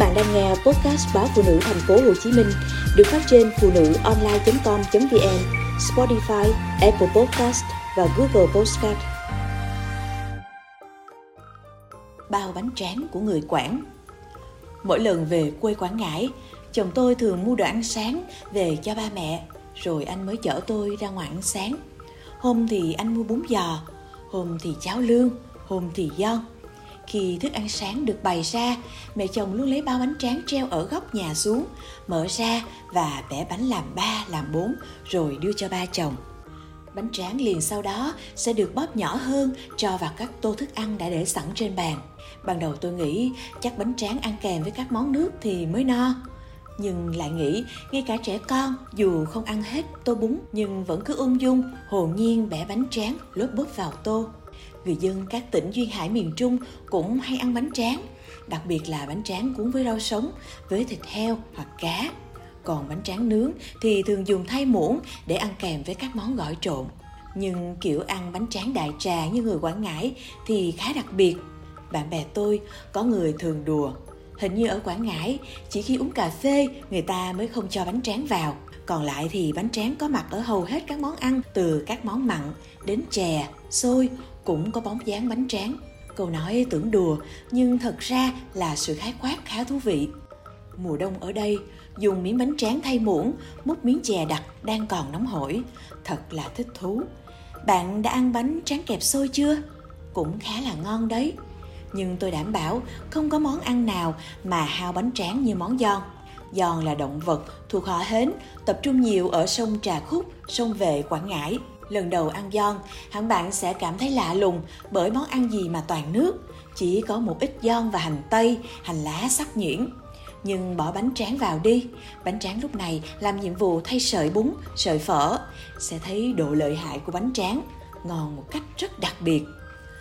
bạn đang nghe podcast báo phụ nữ thành phố Hồ Chí Minh được phát trên phụ nữ online.com.vn, Spotify, Apple Podcast và Google Podcast. Bao bánh tráng của người Quảng Mỗi lần về quê Quảng Ngãi, chồng tôi thường mua đồ ăn sáng về cho ba mẹ, rồi anh mới chở tôi ra ngoài ăn sáng. Hôm thì anh mua bún giò, hôm thì cháo lương, hôm thì giòn khi thức ăn sáng được bày ra, mẹ chồng luôn lấy bao bánh tráng treo ở góc nhà xuống, mở ra và bẻ bánh làm ba, làm bốn, rồi đưa cho ba chồng. Bánh tráng liền sau đó sẽ được bóp nhỏ hơn cho vào các tô thức ăn đã để sẵn trên bàn. Ban đầu tôi nghĩ chắc bánh tráng ăn kèm với các món nước thì mới no. Nhưng lại nghĩ ngay cả trẻ con dù không ăn hết tô bún nhưng vẫn cứ ung dung, hồn nhiên bẻ bánh tráng lốp bốp vào tô người dân các tỉnh duyên hải miền Trung cũng hay ăn bánh tráng, đặc biệt là bánh tráng cuốn với rau sống, với thịt heo hoặc cá. Còn bánh tráng nướng thì thường dùng thay muỗng để ăn kèm với các món gỏi trộn. Nhưng kiểu ăn bánh tráng đại trà như người Quảng Ngãi thì khá đặc biệt. Bạn bè tôi có người thường đùa. Hình như ở Quảng Ngãi, chỉ khi uống cà phê người ta mới không cho bánh tráng vào. Còn lại thì bánh tráng có mặt ở hầu hết các món ăn từ các món mặn đến chè, xôi cũng có bóng dáng bánh tráng. Câu nói tưởng đùa nhưng thật ra là sự khái quát khá thú vị. Mùa đông ở đây, dùng miếng bánh tráng thay muỗng, múc miếng chè đặc đang còn nóng hổi. Thật là thích thú. Bạn đã ăn bánh tráng kẹp xôi chưa? Cũng khá là ngon đấy. Nhưng tôi đảm bảo không có món ăn nào mà hao bánh tráng như món giòn. Giòn là động vật thuộc họ hến, tập trung nhiều ở sông Trà Khúc, sông Vệ, Quảng Ngãi lần đầu ăn giòn, hẳn bạn sẽ cảm thấy lạ lùng bởi món ăn gì mà toàn nước, chỉ có một ít giòn và hành tây, hành lá sắc nhuyễn. Nhưng bỏ bánh tráng vào đi, bánh tráng lúc này làm nhiệm vụ thay sợi bún, sợi phở, sẽ thấy độ lợi hại của bánh tráng, ngon một cách rất đặc biệt.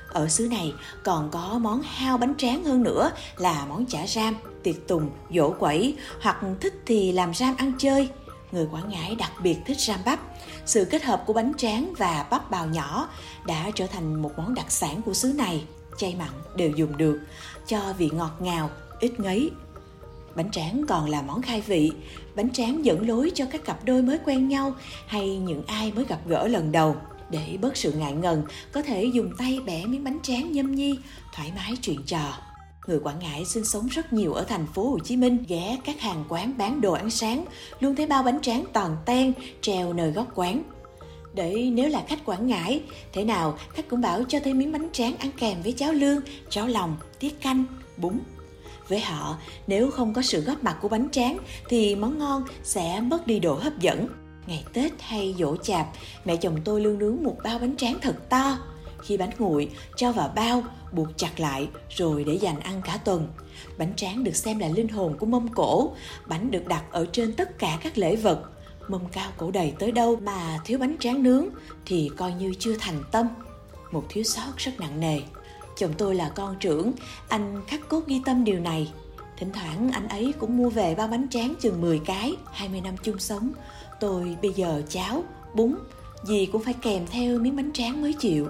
Ở xứ này còn có món hao bánh tráng hơn nữa là món chả ram, tiệc tùng, dỗ quẩy hoặc thích thì làm ram ăn chơi. Người Quảng Ngãi đặc biệt thích ram bắp, sự kết hợp của bánh tráng và bắp bào nhỏ đã trở thành một món đặc sản của xứ này. Chay mặn đều dùng được, cho vị ngọt ngào, ít ngấy. Bánh tráng còn là món khai vị, bánh tráng dẫn lối cho các cặp đôi mới quen nhau hay những ai mới gặp gỡ lần đầu. Để bớt sự ngại ngần, có thể dùng tay bẻ miếng bánh tráng nhâm nhi, thoải mái chuyện trò. Người Quảng Ngãi sinh sống rất nhiều ở thành phố Hồ Chí Minh, ghé các hàng quán bán đồ ăn sáng, luôn thấy bao bánh tráng toàn ten treo nơi góc quán. Để nếu là khách Quảng Ngãi, thế nào khách cũng bảo cho thêm miếng bánh tráng ăn kèm với cháo lương, cháo lòng, tiết canh, bún. Với họ, nếu không có sự góp mặt của bánh tráng thì món ngon sẽ mất đi độ hấp dẫn. Ngày Tết hay dỗ chạp, mẹ chồng tôi luôn nướng một bao bánh tráng thật to, khi bánh nguội, cho vào bao, buộc chặt lại rồi để dành ăn cả tuần. Bánh tráng được xem là linh hồn của mâm cổ, bánh được đặt ở trên tất cả các lễ vật. Mâm cao cổ đầy tới đâu mà thiếu bánh tráng nướng thì coi như chưa thành tâm. Một thiếu sót rất nặng nề. Chồng tôi là con trưởng, anh khắc cốt ghi tâm điều này. Thỉnh thoảng anh ấy cũng mua về bao bánh tráng chừng 10 cái, 20 năm chung sống. Tôi bây giờ cháo, bún, gì cũng phải kèm theo miếng bánh tráng mới chịu.